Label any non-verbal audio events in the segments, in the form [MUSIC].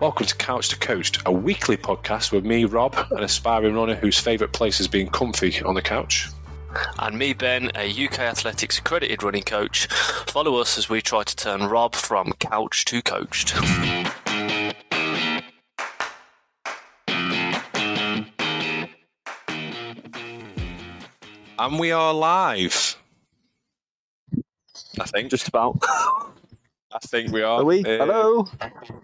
Welcome to Couch to Coached, a weekly podcast with me, Rob, an aspiring runner whose favourite place is being comfy on the couch. And me, Ben, a UK Athletics accredited running coach. Follow us as we try to turn Rob from couch to coached. And we are live. I think. Just about. [LAUGHS] I think we are. Are we? Uh, Hello.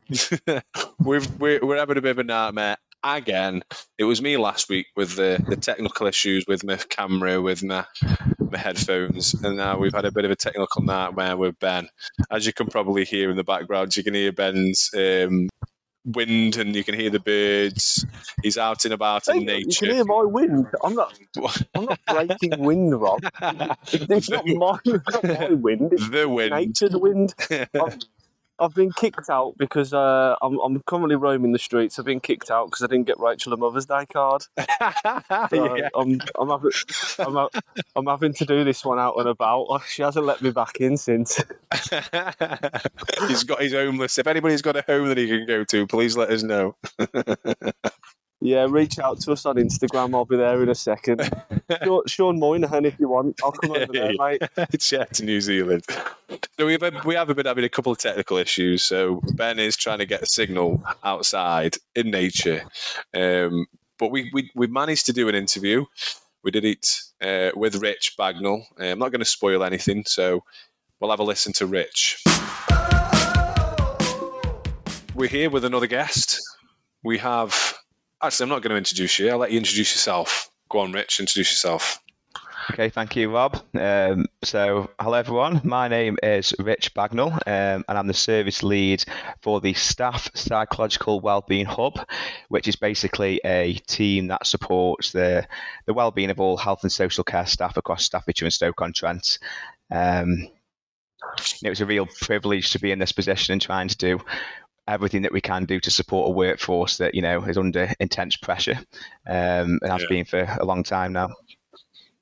[LAUGHS] We've, we're, we're having a bit of a nightmare again. It was me last week with the, the technical issues with my camera, with my, my headphones, and now we've had a bit of a technical nightmare with Ben. As you can probably hear in the background, you can hear Ben's um, wind and you can hear the birds. He's out and about Hey, in you nature. can hear my wind. I'm not. I'm not [LAUGHS] breaking wind, Rob. It's not my, not my wind. It's the wind. nature's wind. [LAUGHS] I've, I've been kicked out because uh, I'm, I'm currently roaming the streets. I've been kicked out because I didn't get Rachel a Mother's Day card. [LAUGHS] So Yeah. I'm, I'm, having, I'm, I'm having to do this one out and about. She hasn't let me back in since. [LAUGHS] He's got his homeless. If anybody's got a home that he can go to, please let us know. [LAUGHS] Yeah, reach out to us on Instagram. I'll be there in a second. [LAUGHS] Sean, Sean Moynihan, if you want, I'll come over there, mate. it's yeah to New Zealand. So we've had, we have been having a couple of technical issues. So Ben is trying to get a signal outside in nature, um, but we, we we managed to do an interview. We did it uh, with Rich Bagnall. Uh, I'm not going to spoil anything, so we'll have a listen to Rich. We're here with another guest. We have actually, I'm not going to introduce you. I'll let you introduce yourself. Go on, Rich. Introduce yourself. Okay, thank you, Rob. Um, so, hello everyone. My name is Rich Bagnall, um, and I'm the service lead for the Staff Psychological Wellbeing Hub, which is basically a team that supports the the wellbeing of all health and social care staff across Staffordshire and Stoke-on-Trent. Um, it was a real privilege to be in this position and trying to do everything that we can do to support a workforce that you know is under intense pressure um, and has Yeah. been for a long time now.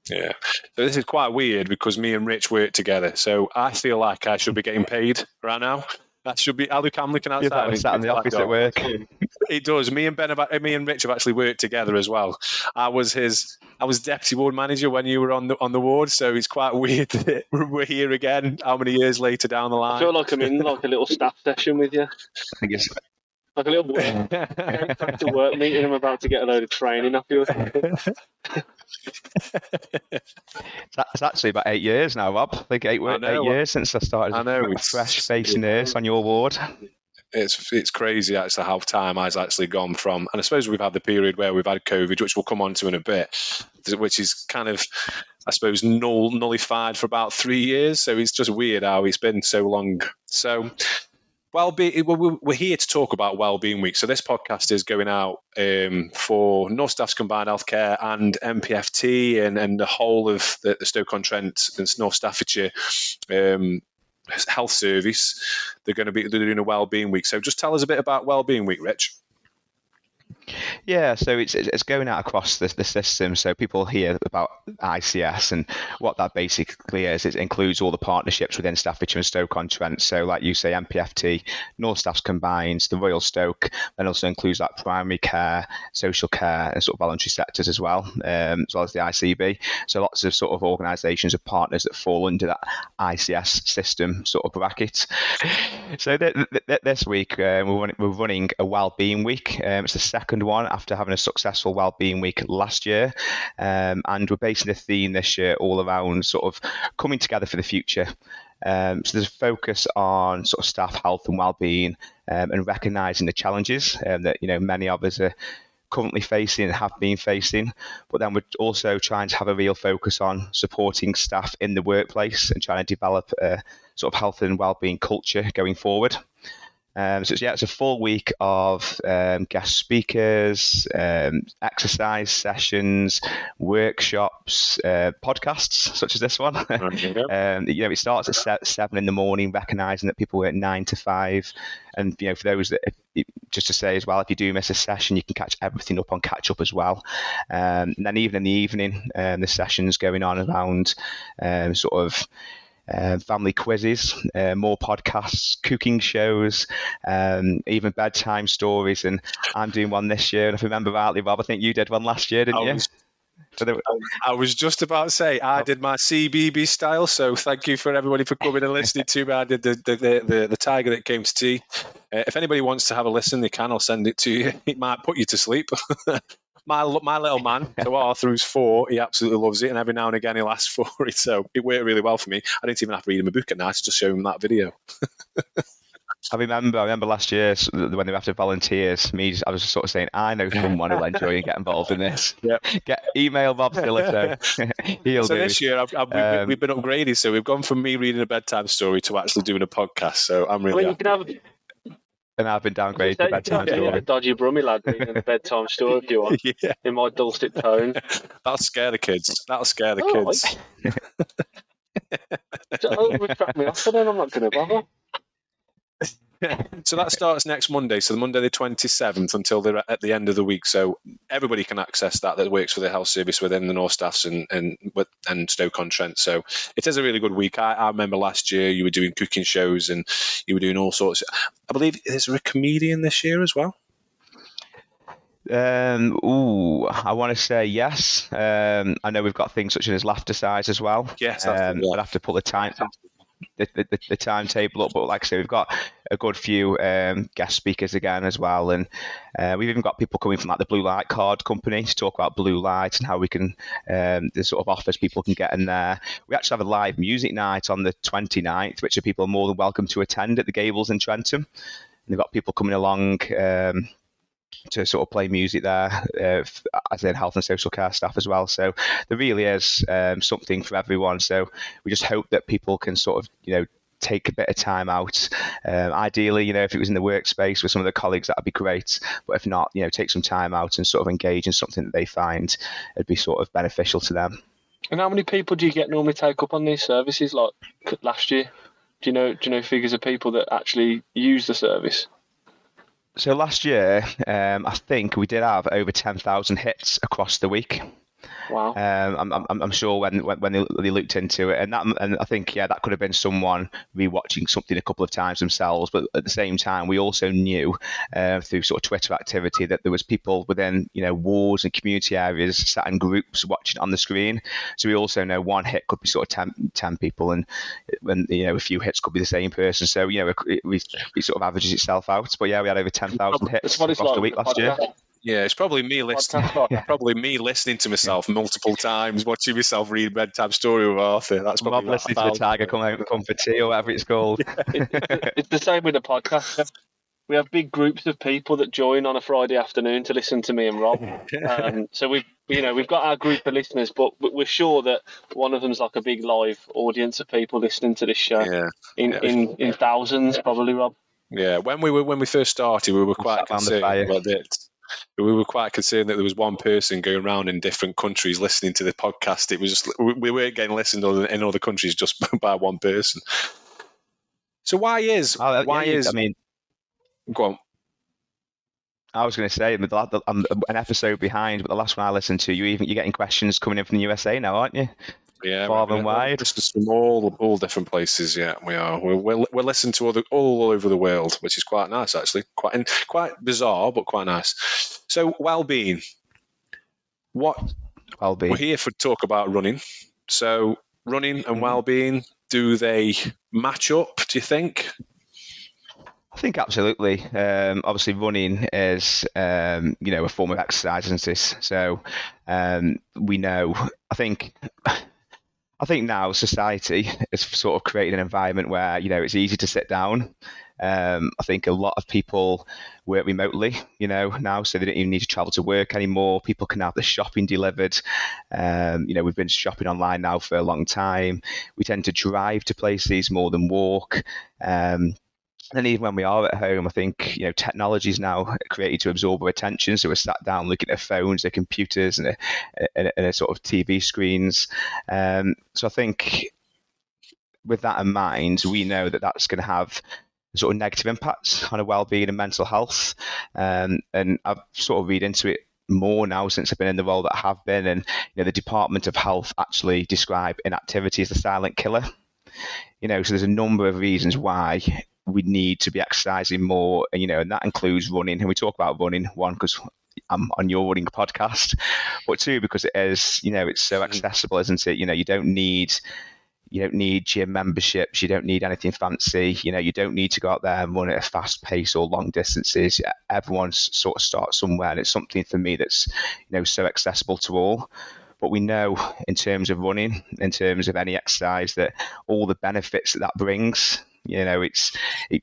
Yeah. So this is quite weird because me and Rich work together. So I feel like I should be getting paid right now. That should be. I'll look, I'm looking You're outside. sat in the office at oh, work. [LAUGHS] It does. Me and Ben, have, me and Rich have actually worked together as well. I was his. I was deputy ward manager when you were on the on the ward. So it's quite weird [LAUGHS] that we're here again. How many years later down the I feel line? like I'm in like a little staff session with you, I think it's like a little work, back to work meeting. I'm about to get a load of training off you. or something. [LAUGHS] It's actually about eight years now, Rob. I think eight, I eight years since I started I as know, a it's- fresh facing nurse on your ward. it's it's crazy actually how time has actually gone from and I suppose we've had the period where we've had COVID which we'll come on to in a bit which is kind of I suppose null nullified for about three years so it's just weird how it's been so long so well we're here to talk about Wellbeing Week so this podcast is going out um, for North Staffs Combined Healthcare and MPFT and, and the whole of the, the Stoke-on-Trent and North Staffordshire um, health service. They're going to be they're doing a wellbeing week. So just tell us a bit about wellbeing week, Rich. Yeah, so it's it's going out across the, the system. So people hear about ICS and what that basically is. It includes all the partnerships within Staffordshire and Stoke-on-Trent. So, like you say, MPFT, North Staffs combined, the Royal Stoke, and also includes like primary care, social care, and sort of voluntary sectors as well, um, as well as the ICB. So lots of sort of organisations of partners that fall under that ICS system sort of bracket. So th- th- this week uh, we're, running, we're running a wellbeing week. Um, it's the second one after having a successful wellbeing week last year, um, and we're basing the theme this year all around sort of coming together for the future. Um, so there's a focus on sort of staff health and well-being, um, and recognising the challenges um, that you know many of us are currently facing and have been facing. But then we're also trying to have a real focus on supporting staff in the workplace and trying to develop a sort of health and well-being culture going forward. Um, so it's, yeah, it's a full week of um, guest speakers, um, exercise sessions, workshops, uh, podcasts such as this one. [LAUGHS] um, you know, it starts at se- seven in the morning, recognizing that people work nine to five. And you know, for those that just to say as well, if you do miss a session, you can catch everything up on catch up as well. Um, and then even in the evening, um, the sessions going on around um, sort of uh, family quizzes, uh, more podcasts, cooking shows, um, even bedtime stories. And I'm doing one this year. And if I remember rightly, Rob, I think you did one last year, didn't I you? was, I was just about to say I did my CBeebies style, so thank you for everybody for coming and listening to me. I did the the, the, the, the tiger that came to tea. Uh, if anybody wants to have a listen, they can. I'll send it to you. [LAUGHS] It might put you to sleep. [LAUGHS] my my little man, [LAUGHS] so Arthur, who's four, he absolutely loves it, and every now and again he'll ask [LAUGHS] for it. So it worked really well for me. I didn't even have to read him a book at night; just show him that video. I remember, I remember last year when they were after volunteers. Me, I was sort of saying, I know someone who'll enjoy and get involved in this. [LAUGHS] Yep. Get email Bob Stillito. He'll so do. this year, I've, I've, Um, we've been upgraded. So we've gone from me reading a bedtime story to actually doing a podcast. So I'm I really mean, you can have, and I've been downgraded to bedtime story. dodgy brummy lad reading a bedtime [LAUGHS] story if you want, yeah, in my dulcet tone. [LAUGHS] that'll scare the kids. That'll scare the Oh, kids. So, oh, retract me off, then I'm not going to bother. So that starts next Monday, so the Monday the 27th until they're at the end of the week. So everybody can access that that works for the health service within the North Staffs and and and Stoke on Trent. So it is a really good week. I, I remember last year you were doing cooking shows and you were doing all sorts. I believe is there a comedian this year as well. Um, ooh, I want to say yes. Um, I know we've got things such as laughter size as well. Yes, um. I'd have to pull the time the, the, the, the timetable up, but like I say, we've got a good few um, guest speakers again as well, and uh, we've even got people coming from like the Blue Light Card Company to talk about blue light and how we can um, the sort of offers people can get in there. We actually have a live music night on the 29th, which are people more than welcome to attend at the Gables in Trentham. And they've got people coming along. Um, to sort of play music there, uh, as in health and social care staff as well. So there really is um, something for everyone. So we just hope that people can sort of, you know, take a bit of time out. Um, ideally, you know, if it was in the workspace with some of the colleagues, that'd be great. But if not, you know, take some time out and sort of engage in something that they find would be sort of beneficial to them. And how many people do you get normally take up on these services? Like last year, do you know? Do you know figures of people that actually use the service? So last year, um, I think we did have over 10,000 hits across the week. Wow. Um, I'm, I'm, I'm sure when when, when they, they looked into it, and that and I think yeah, that could have been someone rewatching something a couple of times themselves. But at the same time, we also knew uh, through sort of Twitter activity that there was people within you know wards and community areas sat in groups watching on the screen. So we also know one hit could be sort of 10, 10 people, and when you know a few hits could be the same person. So you know it, we, it sort of averages itself out. But yeah, we had over ten thousand hits across like the week last year. Yeah, it's probably me listening. podcast like- Probably me listening to myself multiple times, watching myself read bedtime story with Arthur. That's Rob probably listening to the Tiger come out and come for tea or whatever it's called. [LAUGHS] it, it, it's the same with the podcast. We have big groups of people that join on a Friday afternoon to listen to me and Rob. Um, [LAUGHS] so we've you know we've got our group of listeners, but we're sure that one of them's like a big live audience of people listening to this show Yeah, in, yeah. in, in thousands, probably Rob. yeah. When we were when we first started, we were quite sat around the concerned about that. We were quite concerned that there was one person going around in different countries listening to the podcast. It was just we we weren't getting listened to in other countries just [LAUGHS] by one person. So why is Oh, why yeah, is I mean, go on. I was going to say but the- the- I'm an episode behind, but the last one I listened to, you even you're getting questions coming in from the USA now, aren't you? Yeah, Far and wide. listeners from all all different places. Yeah, we are. We're we're, we're listening to other all over the world, which is quite nice actually. Quite and quite bizarre, but quite nice. So well-being. What Well, be we're here for talk about running. So running and Mhm. well-being, do they match up? Do you think? I think absolutely. Um, obviously, running is um, you know a form of exercise, isn't it? So um, we know. I think. I think now society is sort of creating an environment where you know it's easy to sit down. Um, I think a lot of people work remotely, you know, now, so they don't even need to travel to work anymore. People can have the shopping delivered. Um, you know, we've been shopping online now for a long time. We tend to drive to places more than walk. Um, and even when we are at home, I think you know technology is now created to absorb our attention. So we're sat down looking at their phones, their computers, and and a sort of TV screens. Um, so I think with that in mind, we know that that's going to have sort of negative impacts on our well-being and mental health. Um, and I've sort of read into it more now since I've been in the role that I have been. And you know, the Department of Health actually describe inactivity as the silent killer. You know, so there's a number of reasons why we need to be exercising more, and you know, and that includes running. And we talk about running one because I'm on your running podcast, but two because it is, you know, it's so mm-hmm. accessible, isn't it? You know, you don't need you don't need gym memberships. You don't need anything fancy. You know, you don't need to go out there and run at a fast pace or long distances. Everyone's sort of starts somewhere, and it's something for me that's you know so accessible to all. But we know in terms of running, in terms of any exercise, that all the benefits that that brings you know, it's it,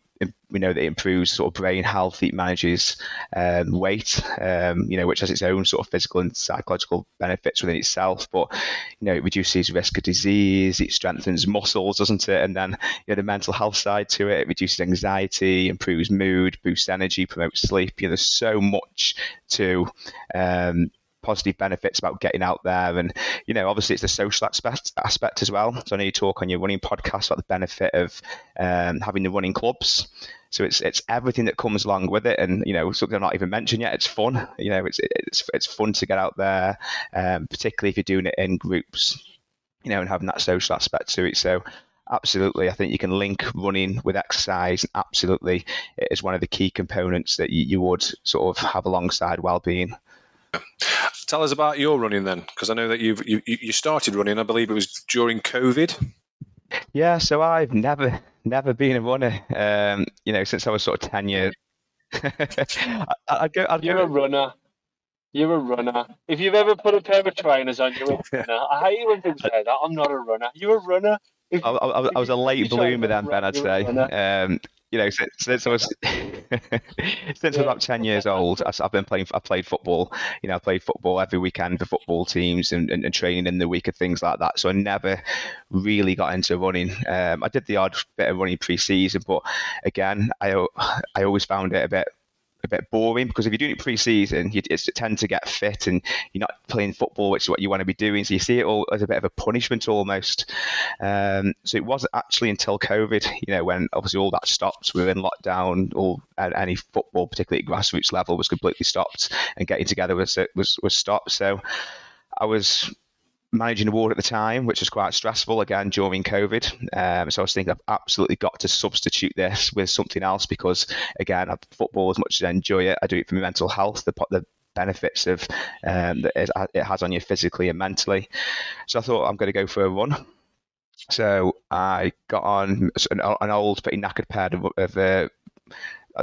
we know that it improves sort of brain health. It manages um, weight, um, you know, which has its own sort of physical and psychological benefits within itself. But you know, it reduces risk of disease. It strengthens muscles, doesn't it? And then you know, the mental health side to it. It reduces anxiety, improves mood, boosts energy, promotes sleep. You know, there's so much to um, positive benefits about getting out there. And, you know, obviously it's the social aspect, aspect as well. So I know you talk on your running podcast about the benefit of um, having the running clubs. So it's it's everything that comes along with it, and you know something I'm not even mentioned yet. It's fun, you know. It's it's it's fun to get out there, um, particularly if you're doing it in groups, you know, and having that social aspect to it. So absolutely, I think you can link running with exercise. Absolutely, it is one of the key components that you, you would sort of have alongside well-being. Tell us about your running then, because I know that you've you, you started running. I believe it was during COVID. Yeah, so I've never never been a runner. Um, you know, since I was sort of ten years. [LAUGHS] I, I'd go, I'd You're go, a runner. You're a runner. If you've ever put a pair of trainers on, you're a [LAUGHS] runner. I hate when people say that. I'm not a runner. You're a runner. If, I, I, I was a late bloomer then, Ben. I'd say. Um, you know, since, since I was [LAUGHS] since I was about ten years old, I've been playing. I played football. You know, I played football every weekend for football teams and, and, and training in the week and things like that. So I never really got into running. Um, I did the odd bit of running pre-season, but again, I I always found it a bit a bit boring because if you're doing it pre-season, you tend to get fit and you're not playing football, which is what you want to be doing. So you see it all as a bit of a punishment almost. Um, so it wasn't actually until COVID, you know, when obviously all that stopped, we were in lockdown, all any football, particularly at grassroots level, was completely stopped, and getting together was was was stopped. So I was managing a ward at the time, which was quite stressful again during COVID. Um, so I was thinking I've absolutely got to substitute this [LAUGHS] with something else because again, I football as much as I enjoy it, I do it for my mental health. The, the benefits of um, that it has on you physically and mentally. So I thought I'm going to go for a run. So I got on an, an old, pretty knackered pair of, of uh,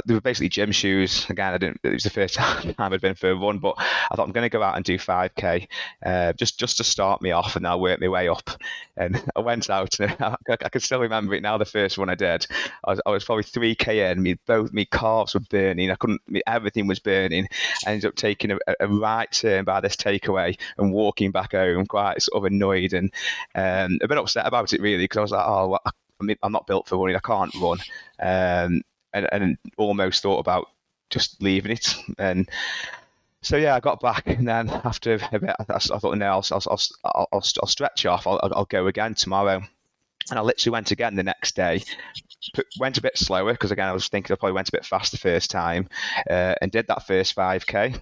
they were basically gym shoes. Again, I didn't. It was the first [LAUGHS] time I'd been for a run, but I thought I'm going to go out and do 5k, uh, just just to start me off, and I'll work my way up. And [LAUGHS] I went out, and [LAUGHS] I, I can still remember it now. The first one I did, I was, I was probably 3k in. Me both my calves were burning. I couldn't. Me, everything was burning. I ended up taking a, a, right turn by this takeaway and walking back home, quite sort of annoyed and um, a bit upset about it really, because I was like, oh. Well, I, I'm not built for running. I can't run. Um, and, and almost thought about just leaving it. And so yeah, I got back, and then after a bit, I, I thought, no, I'll, I'll, I'll, I'll, I'll stretch off. I'll, I'll go again tomorrow. And I literally went again the next day. Went a bit slower because again I was thinking I probably went a bit fast the first time, uh, and did that first 5k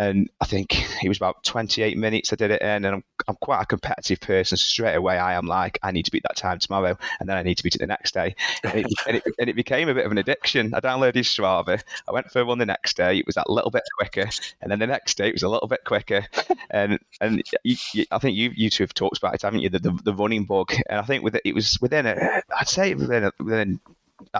and I think [LAUGHS] it was about 28 minutes I did it in, and I'm, I'm quite a competitive person. So straight away, I am like, I need to beat that time tomorrow, and then I need to beat it the next day. And it, and it, and it became a bit of an addiction. I downloaded Strava. I went for one the next day. It was that little bit quicker, and then the next day it was a little bit quicker. [LAUGHS] And and you, you, I think you you two have talked about it, haven't you? The, the, the running bug, and I think with it, it was within a, I'd say within a, within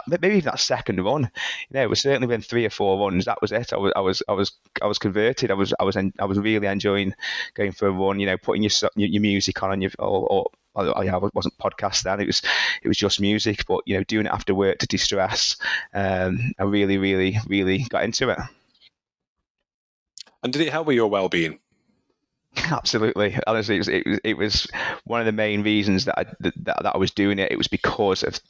maybe even that second run. You know, it was certainly been three or four runs. That was it. I was, I was, I was, I was converted. I was, I was, I was really enjoying going for a run. You know, putting your your, music on and your or, or Oh, it wasn't podcast then. It was it was just music, but you know, doing it after work to distress. Um, I really, really, really got into it. And did it help with your well-being? [LAUGHS] Absolutely, honestly, it was, it was, it was one of the main reasons that I that, that I was doing it. It was because of,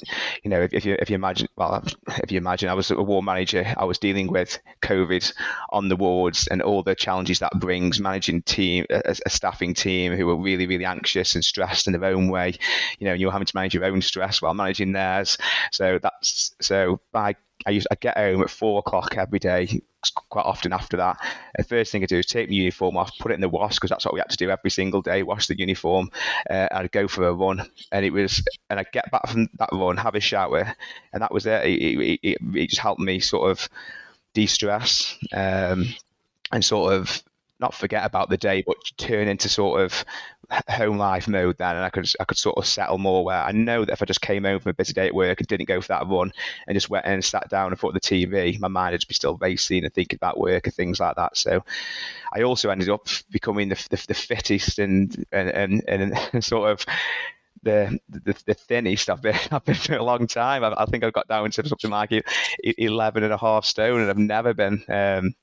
you know, if, if you if you imagine, well, if you imagine, I was a ward manager, I was dealing with COVID on the wards and all the challenges that brings, managing team, a, a staffing team who were really really anxious and stressed in their own way, you know, and you're having to manage your own stress while managing theirs. So that's so by I used I get home at four o'clock every day, quite often after that. The first thing I do is take my uniform off, put it in the wash because that's what we had to do every single day. Wash the uniform. Uh, I'd go for a run, and it was, and I'd get back from that run, have a shower, and that was it. It, it, it, it just helped me sort of de-stress um, and sort of not forget about the day, but turn into sort of home life mode then, and I could I could sort of settle more. Where I know that if I just came home from a busy day at work and didn't go for that run and just went and sat down in front of the TV, my mind would be still racing and thinking about work and things like that. So I also ended up becoming the the, the fittest and and, and and [LAUGHS] sort of the, the the thinnest I've been [LAUGHS] I've been for a long time. I, I think I've got down to something like 11 and a half stone, and I've never been um,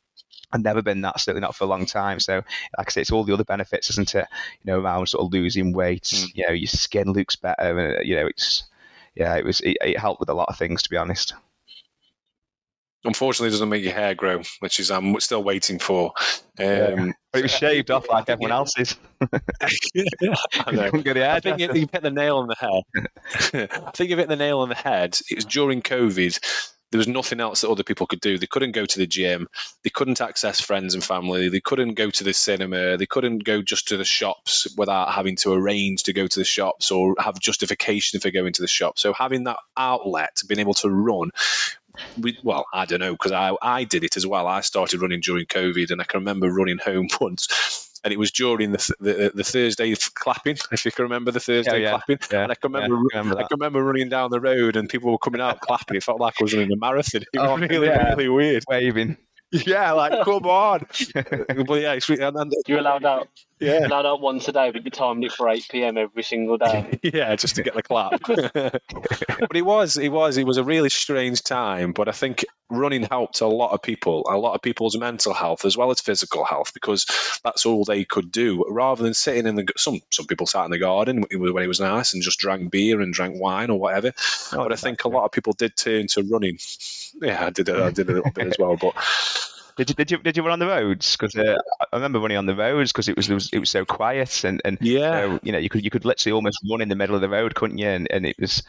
I've never been that, certainly not for a long time. So, like I say, it's all the other benefits, isn't it? You know, around sort of losing weight. Mm. You know, your skin looks better, and you know, it's yeah, it was it, it helped with a lot of things, to be honest. Unfortunately, it doesn't make your hair grow, which is I'm still waiting for. Um, yeah. [LAUGHS] But it was shaved off like everyone [LAUGHS] else's. yeah, [LAUGHS] I know. I think you, you hit the nail on the head. I think you hit the nail on the head. It was during COVID there was nothing else that other people could do. They couldn't go to the gym. They couldn't access friends and family. They couldn't go to the cinema. They couldn't go just to the shops without having to arrange to go to the shops or have justification for going to the shop. So having that outlet, being able to run, we, well, I don't know because I, I did it as well. I started running during COVID, and I can remember running home [LAUGHS] once and it was during the, the, the Thursday clapping, if you can remember the Thursday yeah, yeah, clapping. Yeah, and I can remember, I, remember I can remember running down the road and people were coming out clapping. It felt like I was running a marathon. [LAUGHS] It was oh, really, really weird. Waving. [LAUGHS] Yeah, like come on. [LAUGHS] but yeah, it's, and, and, you allowed out. Yeah, allowed out once a day, but you timed it for eight pm every single day. [LAUGHS] yeah, just to get the clap. [LAUGHS] but it was, it was, it was a really strange time. But I think running helped a lot of people, a lot of people's mental health as well as physical health, because that's all they could do. Rather than sitting in the some some people sat in the garden when it was nice and just drank beer and drank wine or whatever. Oh, but I think a lot of people did turn to running. Yeah, I did. I did a little bit as well, but. Did you did you did you run on the roads? Because uh, I remember running on the roads because it was, it was it was so quiet and and yeah, you know you could you could literally almost run in the middle of the road, couldn't you? And, and it was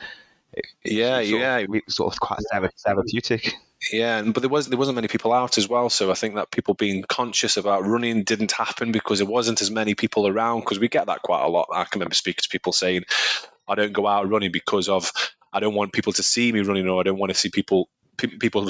it, yeah yeah of, sort of quite therapeutic. Yeah, but there was there wasn't many people out as well, so I think that people being conscious about running didn't happen because there wasn't as many people around. Because we get that quite a lot. I can remember speaking to people saying, "I don't go out running because of I don't want people to see me running, or I don't want to see people people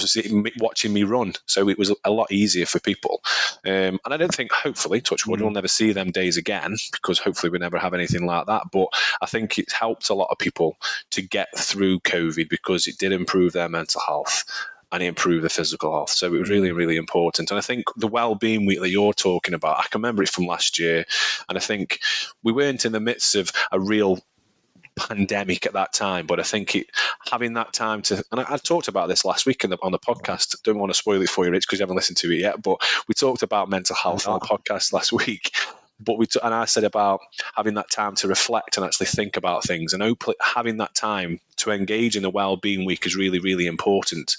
watching me run. So it was a lot easier for people. Um, and I don't think, hopefully, touch wood, mm. we'll never see them days again because hopefully we never have anything like that. But I think it helped a lot of people to get through COVID because it did improve their mental health and improve their physical health. So it was really, really important. And I think the well-being week that you're talking about, I can remember it from last year, and I think we weren't in the midst of a real pandemic at that time. But I think it, having that time to, and I, I talked about this last week the, on the podcast. Don't want to spoil it for you, Rich, because you haven't listened to it yet. But we talked about mental health on the podcast last [LAUGHS] week but we t- and I said about having that time to reflect and actually think about things, and hopefully having that time to engage in a well-being week is really, really important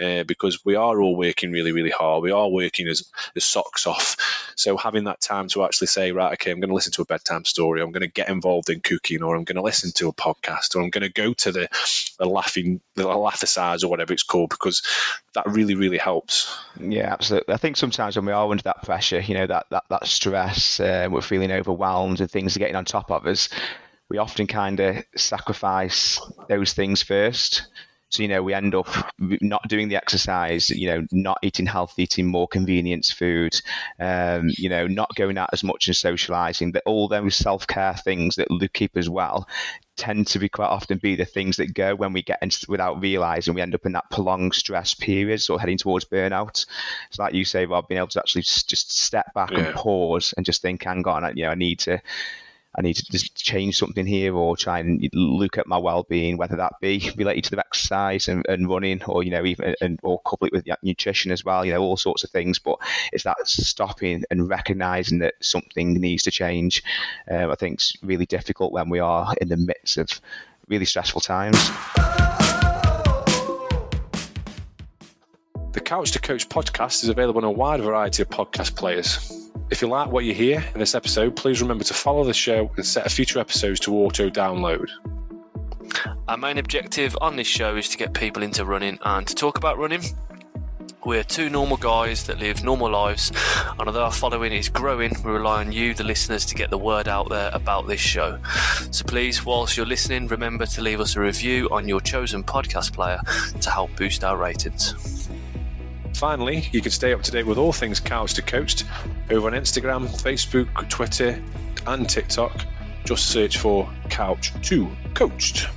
uh, because we are all working really, really hard. We are working as, as socks off. So having that time to actually say, right, okay, I'm going to listen to a bedtime story, I'm going to get involved in cooking, or I'm going to listen to a podcast, or I'm going to go to the, the laughing, the laugh-a-size or whatever it's called, because that really, really helps. Yeah, absolutely. I think sometimes when we are under that pressure, you know, that that that stress, uh, we're feeling overwhelmed, and things are getting on top of us we often kind of sacrifice those things first. So, you know, we end up not doing the exercise, you know, not eating healthy, eating more convenience food, um, you know, not going out as much and socializing. That all those self care things that look keep as well tend to be quite often be the things that go when we get into without realizing we end up in that prolonged stress period or heading towards burnout. So, like you say, Rob, being able to actually just step back yeah. and pause and just think, hang on, you know, I need to I need to just change something here or try and look at my well-being, whether that be related to the exercise and, and running, or you know, even and or couple it with nutrition as well. You know, all sorts of things. But it's that stopping and recognizing that something needs to change. Um, I think it's really difficult when we are in the midst of really stressful times. The Couch to Coach podcast is available on a wide variety of podcast players. If you like what you hear in this episode, please remember to follow the show and set future episodes to auto download. Our main objective on this show is to get people into running and to talk about running. We're two normal guys that live normal lives, and although our following is growing, we rely on you, the listeners, to get the word out there about this show. So please, whilst you're listening, remember to leave us a review on your chosen podcast player to help boost our ratings. Finally, you can stay up to date with all things Couch to Coached over on Instagram, Facebook, Twitter, and TikTok. Just search for Couch to Coached.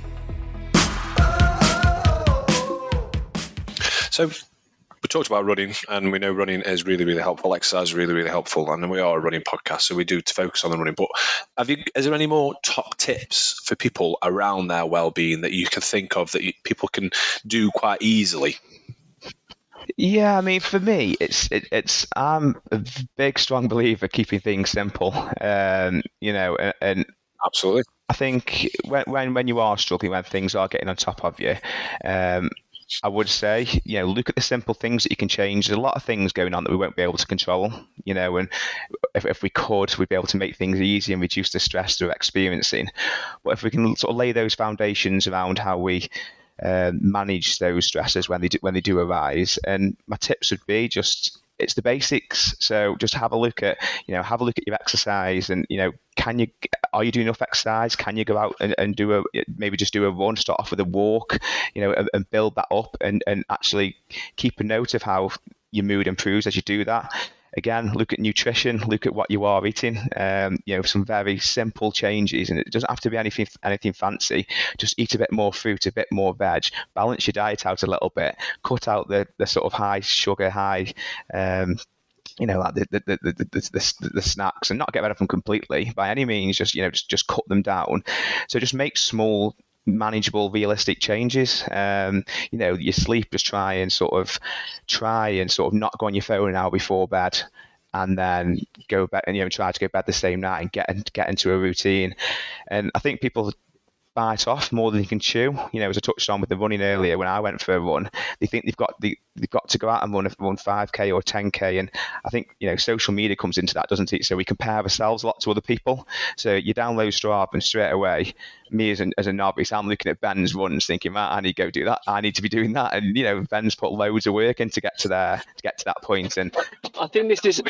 So we talked about running, and we know running is really, really helpful. Exercise is really, really helpful, and we are a running podcast, so we do focus on the running. But have you? Is there any more top tips for people around their well-being that you can think of that people can do quite easily? Yeah, I mean, for me, it's it, it's I'm a big, strong believer keeping things simple. Um, you know, and, and absolutely, I think when when when you are struggling, when things are getting on top of you, um, I would say, you know, look at the simple things that you can change. There's a lot of things going on that we won't be able to control, you know, and if, if we could, we'd be able to make things easy and reduce the stress they're experiencing. But if we can sort of lay those foundations around how we uh, manage those stresses when they do, when they do arise, and my tips would be just it's the basics. So just have a look at, you know, have a look at your exercise and, you know, can you, are you doing enough exercise? Can you go out and, and do a, maybe just do a run, start off with a walk, you know, and, and build that up and, and actually keep a note of how your mood improves as you do that again, look at nutrition, look at what you are eating. Um, you know, some very simple changes, and it doesn't have to be anything anything fancy. Just eat a bit more fruit, a bit more veg, balance your diet out a little bit, cut out the the sort of high sugar, high. Um, you know, like the the, the, the, the, the snacks and not get rid of them completely by any means, just, you know, just, just cut them down. So just make small manageable, realistic changes. Um, you know, your sleep, just try and sort of try and sort of not go on your phone an hour before bed. And then go back and you know try to go bed the same night and get get into a routine. And I think people bite off more than you can chew. You know, as I touched on with the running earlier, when I went for a run, they think they've got the, they've got to go out and run run 5k or 10k, and I think you know social media comes into that, doesn't it? So we compare ourselves a lot to other people. So you download Strava and straight away, me as a, as a novice, I'm looking at Ben's runs, thinking, man, I need to go do that. I need to be doing that, and you know, Ben's put loads of work in to get to there, to get to that point. And I think this is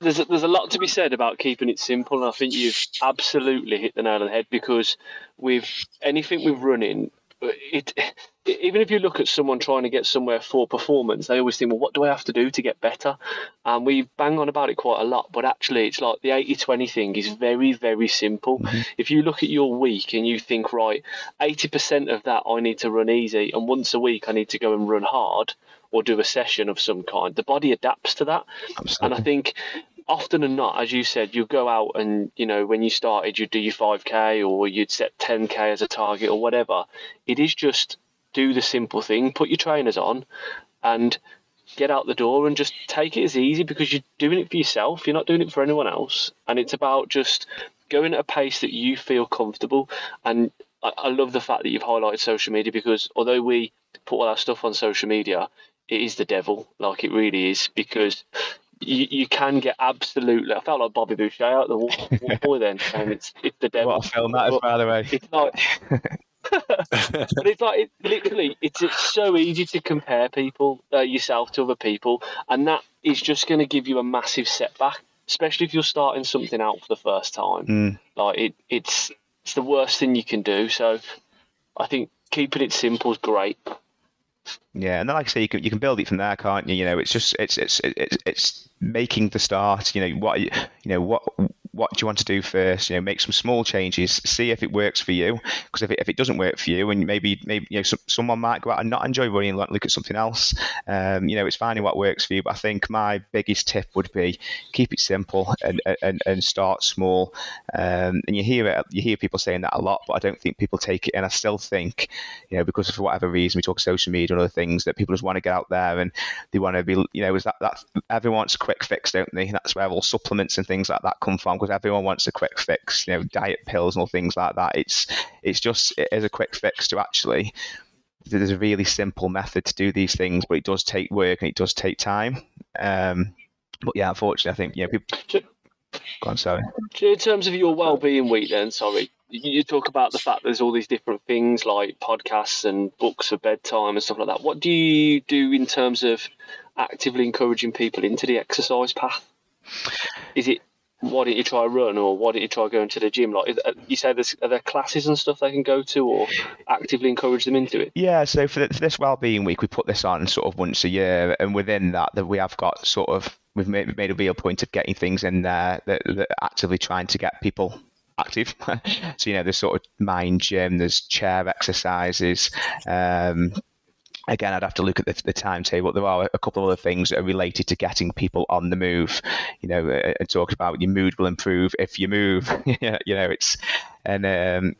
there's there's a lot to be said about keeping it simple, and I think you've absolutely hit the nail on the head because with anything with running, it even if you look at someone trying to get somewhere for performance, they always think, well, what do I have to do to get better? And we bang on about it quite a lot, but actually, it's like the 80 20 thing is very, very simple. Mm-hmm. If you look at your week and you think, right, 80% of that I need to run easy, and once a week I need to go and run hard or do a session of some kind, the body adapts to that. Absolutely. And I think often than not, as you said, you go out and you know when you started, you'd do your 5k or you'd set 10k as a target or whatever. It is just do the simple thing, put your trainers on, and get out the door and just take it as easy because you're doing it for yourself. You're not doing it for anyone else, and it's about just going at a pace that you feel comfortable. And I, I love the fact that you've highlighted social media because although we put all our stuff on social media, it is the devil, like it really is, because you, you can get absolutely. I felt like Bobby Boucher out the wall [LAUGHS] boy then, and it's it's the devil. What a film that is, by the way. It's like, [LAUGHS] [LAUGHS] but it's like it, literally, it's, it's so easy to compare people uh, yourself to other people, and that is just going to give you a massive setback, especially if you're starting something out for the first time. Mm. Like it, it's it's the worst thing you can do. So, I think keeping it simple is great. Yeah, and then like I say, you can you can build it from there, can't you? You know, it's just it's it's it's it's making the start. You know what you know what what do you want to do first? You know, make some small changes, see if it works for you. Because if it, if it doesn't work for you, and maybe maybe you know some, someone might go out and not enjoy running and look at something else. Um, you know, it's finding what works for you. But I think my biggest tip would be keep it simple and and, and start small. Um, and you hear it, you hear people saying that a lot, but I don't think people take it. And I still think, you know, because for whatever reason we talk social media and other things that people just want to get out there and they want to be, you know, is that that everyone wants a quick fix, don't they? That's where all supplements and things like that come from because everyone wants a quick fix, you know, diet pills and all things like that. It's it's just it is a quick fix to actually. There's a really simple method to do these things, but it does take work and it does take time. Um, but yeah, unfortunately, I think yeah, people. Go on, sorry. In terms of your well-being week, then, sorry, you talk about the fact there's all these different things like podcasts and books for bedtime and stuff like that. What do you do in terms of actively encouraging people into the exercise path? Is it why didn't you try run or why didn't you try going to the gym? Like you say, there's are there classes and stuff they can go to or actively encourage them into it? Yeah, so for this wellbeing week, we put this on sort of once a year, and within that, that we have got sort of we've made, made a real point of getting things in there that, that actively trying to get people active. [LAUGHS] so you know, there's sort of mind gym, there's chair exercises. Um, again, I'd have to look at the, the, timetable. There are a couple of other things that are related to getting people on the move. You know, uh, talks about your mood will improve if you move. [LAUGHS] you know, it's and um,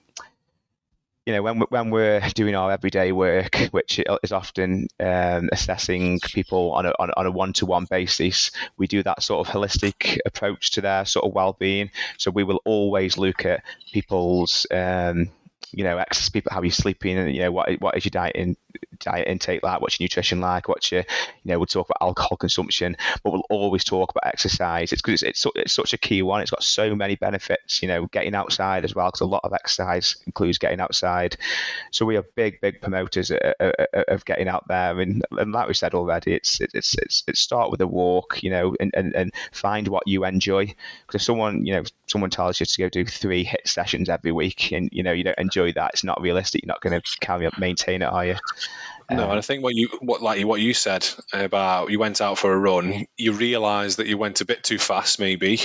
you know when when we're doing our everyday work, which is often um, assessing people on a on, a one to one basis, we do that sort of holistic approach to their sort of well being. So we will always look at people's um, you know, access people how are you're sleeping and you know what what is your diet in diet intake like, what's your nutrition like, what's your you know we'll talk about alcohol consumption, but we'll always talk about exercise. It's because it's, it's, it's such a key one. It's got so many benefits. You know, getting outside as well because a lot of exercise includes getting outside. So we are big big promoters of, of getting out there, and, and like we said already, it's it's it's, it's start with a walk, you know, and, and, and find what you enjoy. Because if someone you know someone tells you to go do three HIIT sessions every week, and you know you don't enjoy that, it's not realistic. You're not going to carry up maintain it, are you? No, and I think what you what like what you said about you went out for a run, you realise that you went a bit too fast, maybe.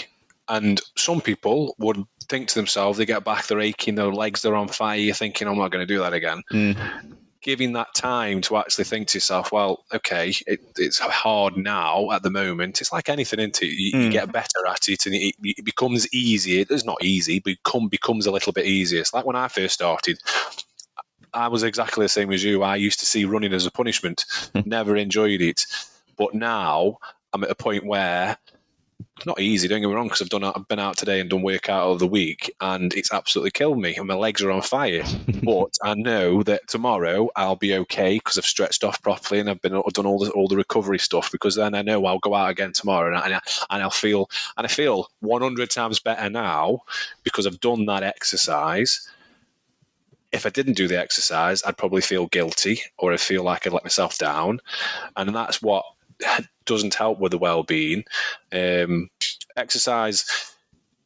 And some people would think to themselves, they get back, they're aching, their legs they're on fire. You're thinking, I'm not going to do that again. Mm. Giving that time to actually think to yourself, well, okay, it, it's hard now at the moment. It's like anything, into you, mm. you, get better at it, and it, it becomes easier. It's not easy, but it becomes a little bit easier. It's like when I first started. I was exactly the same as you. I used to see running as a punishment, [LAUGHS] never enjoyed it. But now I'm at a point where not easy, don't get me wrong, because I've done I've been out today and done workout of the week, and it's absolutely killed me, and my legs are on fire. [LAUGHS] but I know that tomorrow I'll be okay because I've stretched off properly and I've been I've done all the all the recovery stuff. Because then I know I'll go out again tomorrow, and, I, and I'll feel and I feel 100 times better now because I've done that exercise if I didn't do the exercise, I'd probably feel guilty or I'd feel like I'd let myself down. And that's what [SIGHS] doesn't help with the well being. Um, exercise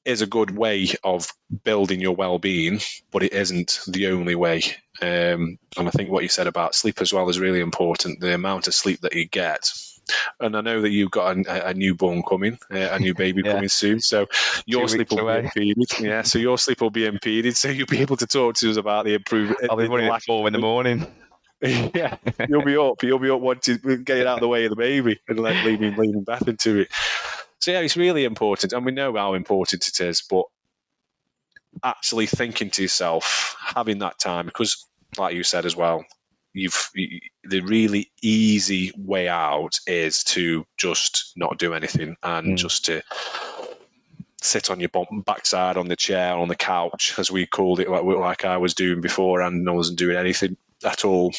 is a good way of building your well being, but it isn't the only way. Um, and I think what you said about sleep as well is really important. The amount of sleep that you get and I know that you've got a, a newborn coming, uh, a new baby [LAUGHS] yeah. coming soon. So your sleep will away. be impeded. Yeah, so your sleep will be impeded. So you'll be able to talk to us about the improvement. I'll be running at four in the morning. [LAUGHS] yeah, you'll be up. You'll be up wanting to get out of the way of the baby and like leaving leaving Beth into it. So yeah, it's really important, and we know how important it is. But actually thinking to yourself, having that time, because like you said as well, you've the really easy way out is to just not do anything and mm. just to sit on your backside on the chair on the couch as we called it like, like I was doing before and I wasn't doing anything at all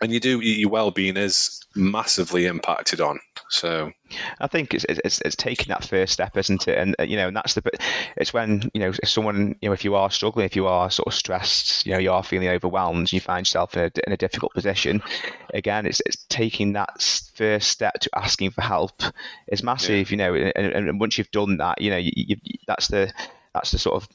and you do your well-being is massively impacted on so I think it's, it's it's taking that first step, isn't it? And uh, you know, and that's the it's when you know if someone you know if you are struggling, if you are sort of stressed, you know, you are feeling overwhelmed, you find yourself in a, in a difficult position. Again, it's it's taking that first step to asking for help is massive. Yeah. You know, and, and, once you've done that, you know, you, you, that's the that's the sort of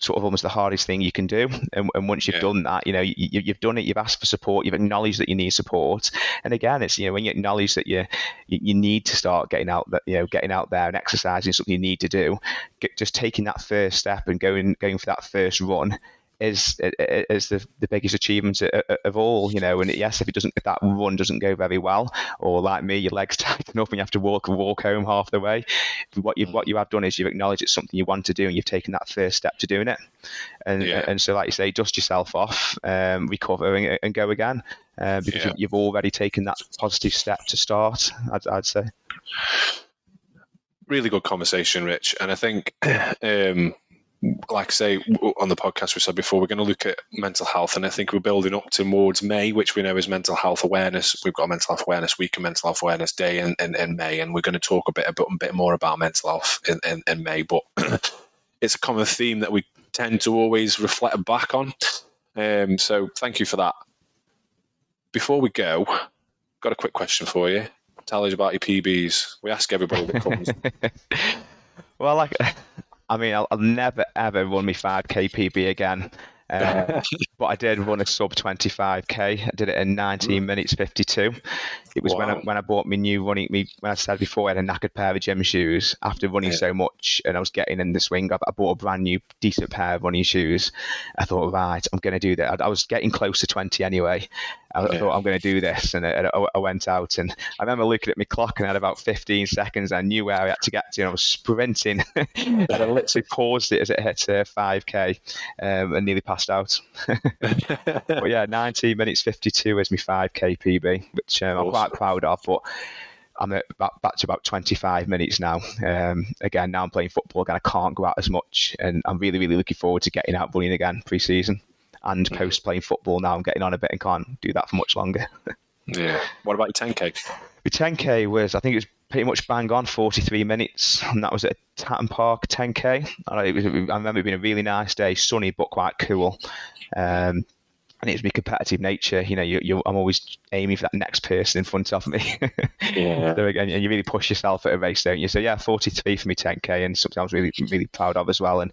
sort of almost the hardest thing you can do. And, and once you've yeah. done that, you know, you, have done it, you've asked for support, you've acknowledged that you need support. And again, it's, you know, when you acknowledge that you, you need to start getting out that, you know, getting out there and exercising something you need to do, get, just taking that first step and going, going for that first run is is the, the biggest achievement of all, you know. And yes, if it doesn't, if that run doesn't go very well, or like me, your legs [LAUGHS] tighten up and you have to walk walk home half the way. What you what you have done is you've acknowledged it's something you want to do, and you've taken that first step to doing it. And yeah. and so, like you say, dust yourself off, um, recover, and, and, go again, uh, because yeah. you've already taken that positive step to start. I'd, I'd say. Really good conversation, Rich, and I think. [CLEARS THROAT] Um, like I say on the podcast we said before, we're going to look at mental health, and I think we're building up towards May, which we know is mental health awareness. We've got mental health awareness week and mental health awareness day in, in, in May, and we're going to talk a bit a bit, a bit more about mental health in, in, in May. But [CLEARS THROAT] it's a common theme that we tend to always reflect back on. Um, so thank you for that. Before we go, got a quick question for you. Tell us about your PBs. We ask everybody that comes. [LAUGHS] well, like, I mean, I'll, I'll never ever run my 5k PB again. Uh, [LAUGHS] but I did run a sub 25k. I did it in 19 minutes 52. It was wow. when I when I bought my new running me when I said before I had a knackered pair of gym shoes after running yeah. so much and I was getting in the swing. I, I bought a brand new decent pair of running shoes. I thought, right, I'm going to do that. I, I, was getting close to 20 anyway. I, yeah. Thought I'm going to do this, and I, I, went out and I remember looking at my clock and I had about 15 seconds. I knew where I had to get to, and I was sprinting. [LAUGHS] and I literally paused it as it hit uh, 5k um, and nearly passed out. [LAUGHS] but yeah, 19 minutes 52 is my 5k PB, which um, I'm quite proud of. But I'm at back, back to about 25 minutes now. Um, again, now I'm playing football again. I can't go out as much, and I'm really, really looking forward to getting out running again pre-season and mm-hmm. post playing football. Now I'm getting on a bit and can't do that for much longer. [LAUGHS] yeah. What about your 10k? The 10k was, I think it was pretty much bang on 43 minutes, and that was at Tatton Park 10k. I, was, I remember it being a really nice day, sunny but quite cool. Um, and it's my competitive nature. You know, you, you, I'm always aiming for that next person in front of me. [LAUGHS] yeah. so again, and you really push yourself at a race, don't you? So yeah, 43 for me 10k, and something I was really really proud of as well. And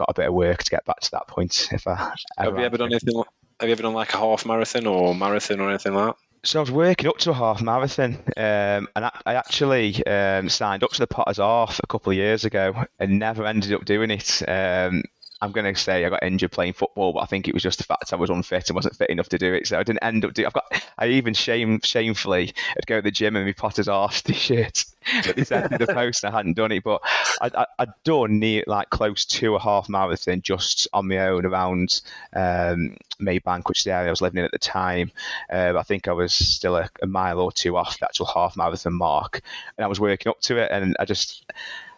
got a bit of work to get back to that point. If I have you ever done anything? Have you ever done like a half marathon or marathon or anything like that? So I was working up to a half marathon, um, and I, I actually um, signed up to the Potter's Half a couple of years ago, and never ended up doing it. Um, I'm going to say I got injured playing football, but I think it was just the fact I was unfit and wasn't fit enough to do it. So I didn't end up doing. I've got. I even shame shamefully I'd go to the gym and my Potter's Half [LAUGHS] t-shirt. But they sent me the post and I hadn't done it. But I, I'd done near like close to a half marathon just on my own around um, Maybank, which is the area I was living in at the time. Uh, I think I was still a, a mile or two off the actual half marathon mark, and I was working up to it, and I just.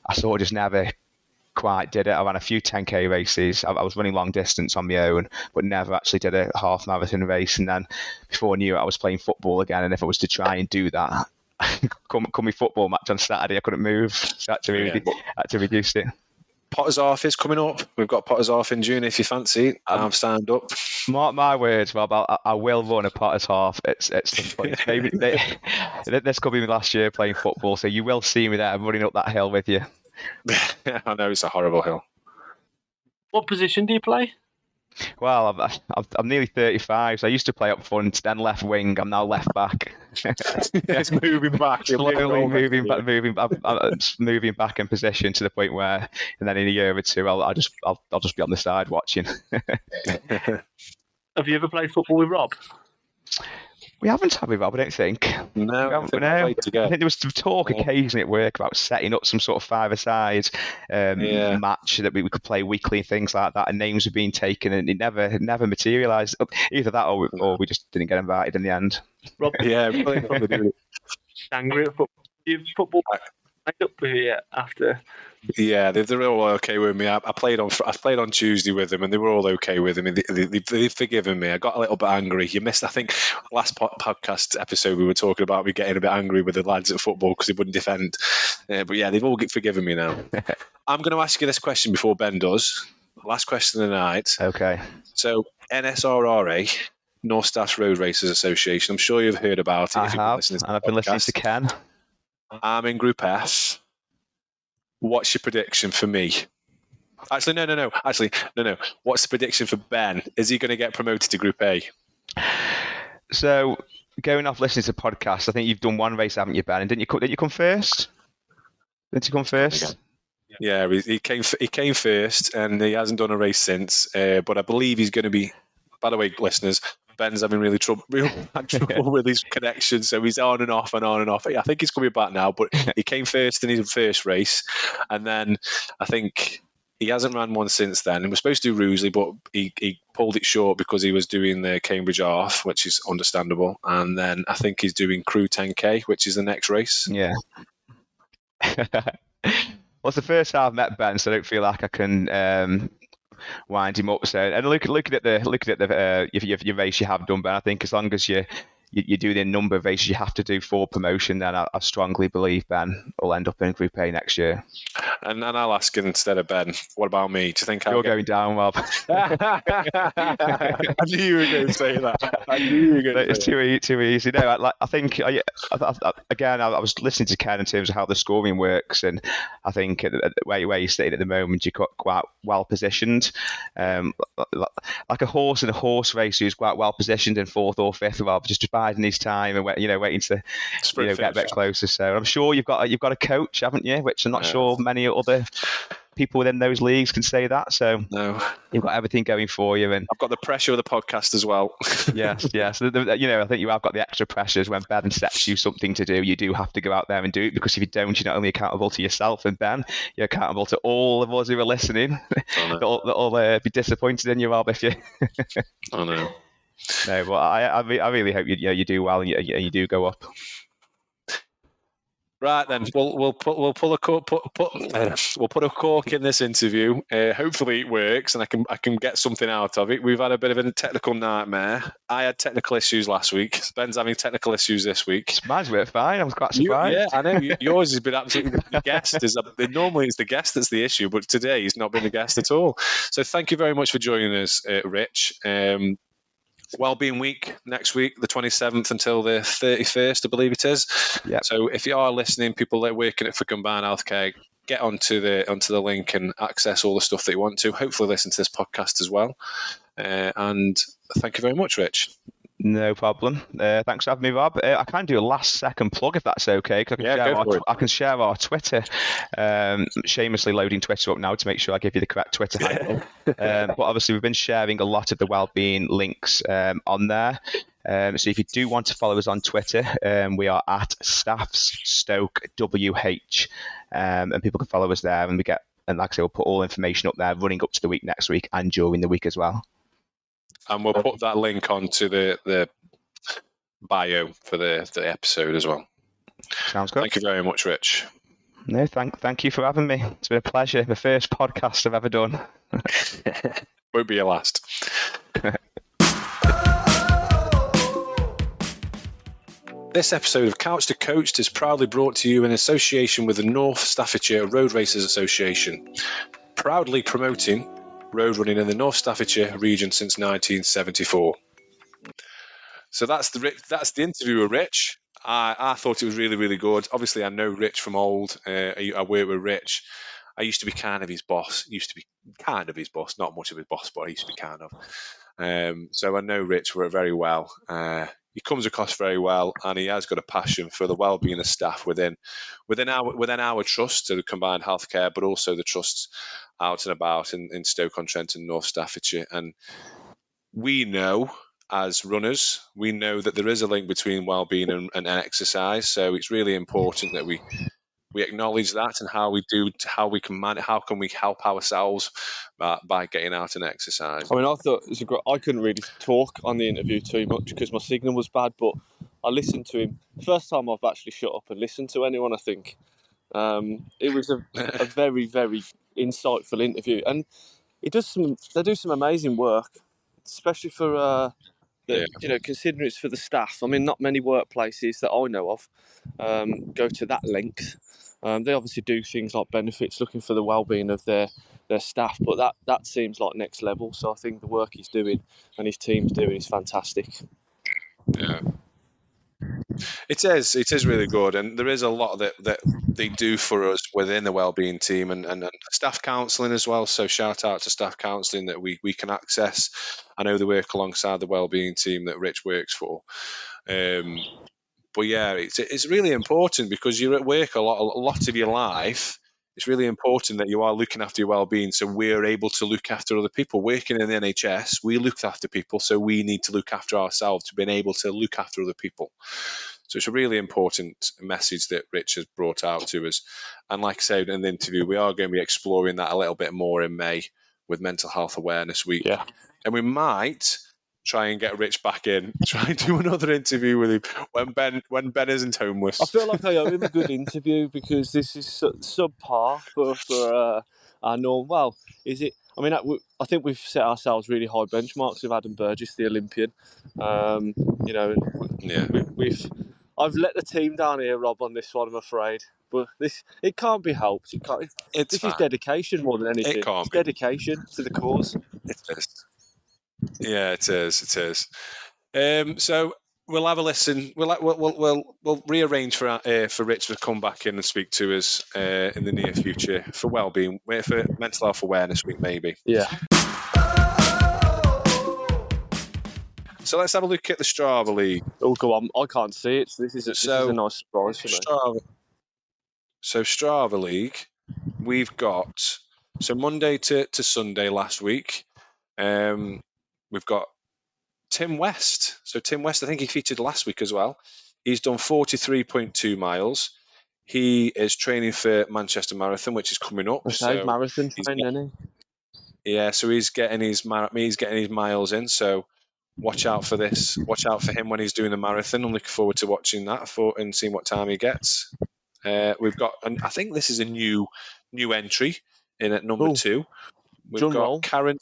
I sort of just never quite did it. I ran a few 10k races. I, I, was running long distance on my own, but never actually did a half marathon race. And then before I knew it, I was playing football again. And if I was to try and do that, [LAUGHS] come come my football match on Saturday, I couldn't move. So I had to, really, yeah. had to reduce it. Potter's Half is coming up. We've got Potter's Half in June if you fancy. Um, I've signed up. Mark my words, Rob. I, I will run a Potter's Half at, at some point. [LAUGHS] Maybe they, this could be my last year playing football, so you will see me there I'm running up that hill with you. [LAUGHS] I know it's a horrible hill. What position do you play? Well, I'm, I'm, I'm, nearly 35, so I used to play up front, then left wing. I'm now left back. [LAUGHS] it's moving back. Slowly moving back, moving, I'm, I'm moving back in position to the point where, and then in a year or two, I'll, I'll just, I'll, I'll just be on the side watching. [LAUGHS] Have you ever played football with Rob? We haven't had with Rob, I don't think. No, I think, no. I think there was some talk occasionally at work about setting up some sort of five-a-side um, yeah. match that we, we, could play weekly and things like that, and names were being taken, and it never never materialised. Either that, or, or we just didn't get invited in the end. Rob, [LAUGHS] yeah, probably angry at football. You football up here after yeah, they, they're all okay with me. I, I, played on I played on Tuesday with them, and they were all okay with me. They, they, they, have forgiven me. I got a little bit angry. You missed, I think, last po- podcast episode we were talking about me getting a bit angry with the lads at football because they wouldn't defend. Uh, but yeah, they've all forgiven me now. [LAUGHS] I'm going to ask you this question before Ben does. Last question of the night. Okay. So NSRRA, North Staffs Road Racers Association. I'm sure you've heard about it. I have, and I've been listening to Ken. I'm in Group S. What's your prediction for me? Actually, no, no, no. Actually, no, no. What's the prediction for Ben? Is he going to get promoted to Group A? So, going off listening to podcasts, I think you've done one race, haven't you, Ben? And didn't you? Didn't you come first? Didn't you come first? Yeah, he came. He came first, and he hasn't done a race since. Uh, but I believe he's going to be. By the way, listeners, Ben's having really trouble, real [LAUGHS] trouble with his connection, so he's on and off and on and off. I think he's coming back now, but [LAUGHS] he came first in his first race, and then I think he hasn't ran one since then. And we're supposed to do Rugeley, but he, he pulled it short because he was doing the Cambridge Half, which is understandable. And then I think he's doing Crewe 10K, which is the next race. Yeah. [LAUGHS] well, it's the first time I've met Ben, so I don't feel like I can um, wind him up. So, and look, looking at the looking at the uh, your, your race you have done, but I think as long as you you, you do the number of races you have to do for promotion, then I, I, strongly believe Ben will end up in Group A next year. and, and I'll ask instead of Ben. What about me? Do you think You're I'll going down, Rob. [LAUGHS] [LAUGHS] I knew you were going to say that. I knew you were going to it's say too easy. Too easy. No, I, like, I think I, I, I, again, I, was listening to Ken in terms of how the scoring works, and I think at, at, where, where you're sitting at the moment, you're quite, quite well positioned. Um, like a horse in a horse race who's quite well positioned in fourth or fifth, Rob, just biding his time and you know waiting to you know, get a bit closer. So I'm sure you've got you've got a coach, haven't you? Which I'm not yeah. sure many other people within those leagues can say that. So no, you've got everything going for you, and I've got the pressure of the podcast as well. [LAUGHS] yes, yes. The, the, you know, I think you have got the extra pressures when Ben sets you something to do. You do have to go out there and do it because if you don't, you're not only accountable to yourself and Ben, you're accountable to all of us who are listening. Oh, [LAUGHS] that'll, that'll uh, be disappointed in you, Rob, if you. I know. No, but I, I, I really hope you, you, know, you do well and you, you do go up. Right then, we'll we'll put we'll pull a cork, put, put uh, [SIGHS] we'll put a cork in this interview. Uh, hopefully it works and I can I can get something out of it. We've had a bit of a technical nightmare. I had technical issues last week. Ben's having technical issues this week. Mine's worked fine. I was quite surprised. You, yeah, I know. [LAUGHS] Yours has been absolutely the guest. Is a, normally it's the guest that's the issue, but today he's not been the guest at all. So thank you very much for joining us, uh, Rich. Um, Wellbeing Week next week, the 27th until the 31st, I believe it is. Yep. So if you are listening, people that are working at for Combined Healthcare, get onto the onto the link and access all the stuff that you want to. Hopefully, listen to this podcast as well. Uh, and thank you very much, Rich. No problem. Uh, thanks for having me, Rob. Uh, I can do a last second plug if that's okay. I can, yeah, share our, I can share our Twitter. Um, shamelessly loading Twitter up now to make sure I give you the correct Twitter handle. um, but obviously, we've been sharing a lot of the well-being links um, on there. Um, so if you do want to follow us on Twitter, um, we are at Staffs Stoke WH, um, and people can follow us there, and we get and like I say, we'll put all information up there running up to the week next week and during the week as well and we'll put that link onto the the bio for the the episode as well. Sounds good. Thank you very much, Rich. No, thank thank you for having me. It's been a pleasure. The first podcast I've ever done. [LAUGHS] Won't be your last. [LAUGHS] This episode of Couch to Coached is proudly brought to you in association with the North Staffordshire Road Racers Association, proudly promoting road running in the North Staffordshire region since 1974. So that's the that's the interview with Rich. I, I thought it was really really good. Obviously, I know Rich from old. Uh, I, I work with Rich. I used to be kind of his boss. Used to be kind of his boss, not much of his boss, but I used to be kind of. Um, so I know Rich very well. Uh, he comes across very well, and he has got a passion for the well-being of staff within within our within our trust, the combined healthcare, but also the trusts out and about in, in Stoke-on-Trent and North Staffordshire. And we know as runners, we know that there is a link between well-being and, and exercise. So it's really important that we we acknowledge that and how we do how we can man how can we help ourselves uh, by getting out and exercise i mean i thought it was a great i couldn't really talk on the interview too much because my signal was bad but i listened to him. First time i've actually shut up and listened to anyone i think. Um, it was a, a [LAUGHS] very very insightful interview and he does some they do some amazing work especially for uh, the, yeah. you know considering it's for the staff. I mean not many workplaces that i know of um, go to that length um, they obviously do things like benefits, looking for the well-being of their their staff, but that that seems like next level. So I think the work he's doing and his team's doing is fantastic. Yeah. It is. It is really good, and there is a lot that, that they do for us within the wellbeing team and, and, and staff counselling as well. So shout out to staff counselling that we, we can access. I know they work alongside the wellbeing team that Rich works for. Um, but yeah, it's it's really important because you're at work a lot a lot of your life. It's really important that you are looking after your well-being, so we're able to look after other people. Working in the NHS, we look after people, so we need to look after ourselves to be able to look after other people. So it's a really important message that Rich has brought out to us. And like I said in the interview, we are going to be exploring that a little bit more in May with Mental Health Awareness Week. Yeah. And we might try and get Rich back in. [LAUGHS] Try and do another interview with him when Ben when Ben isn't homeless. I feel like I owe him a good interview because this is subpar for for uh, our norm. Well, is it? I mean, I think we've set ourselves really high benchmarks with Adam Burgess, the Olympian. Um, you know, yeah, we, have I've let the team down here, Rob, on this one. I'm afraid, but this it can't be helped. It can't. It's this fine. is dedication more than anything. It can't it's dedication to the cause. It is. Yeah, it is. It is. Um, so we'll have a listen. We'll we'll we'll, we'll, we'll rearrange for uh, for Rich to come back in and speak to us uh, in the near future for well-being, for mental health awareness week, maybe. Yeah. So let's have a look at the Strava League. Oh, go on. I can't see it. So this is a, this is a nice surprise for me. Strava. So Strava League, we've got so Monday to, to Sunday last week. Um, we've got Tim West. So Tim West, I think he featured last week as well. He's done forty three point two miles. He is training for Manchester Marathon, which is coming up. So marathon yeah, so he's getting his mar- he's getting his miles in. So watch out for this. Watch out for him when he's doing the marathon. I'm looking forward to watching that for and seeing what time he gets. Uh, we've got, and I think this is a new new entry in at number Ooh. two. We've Drum got roll. Karen,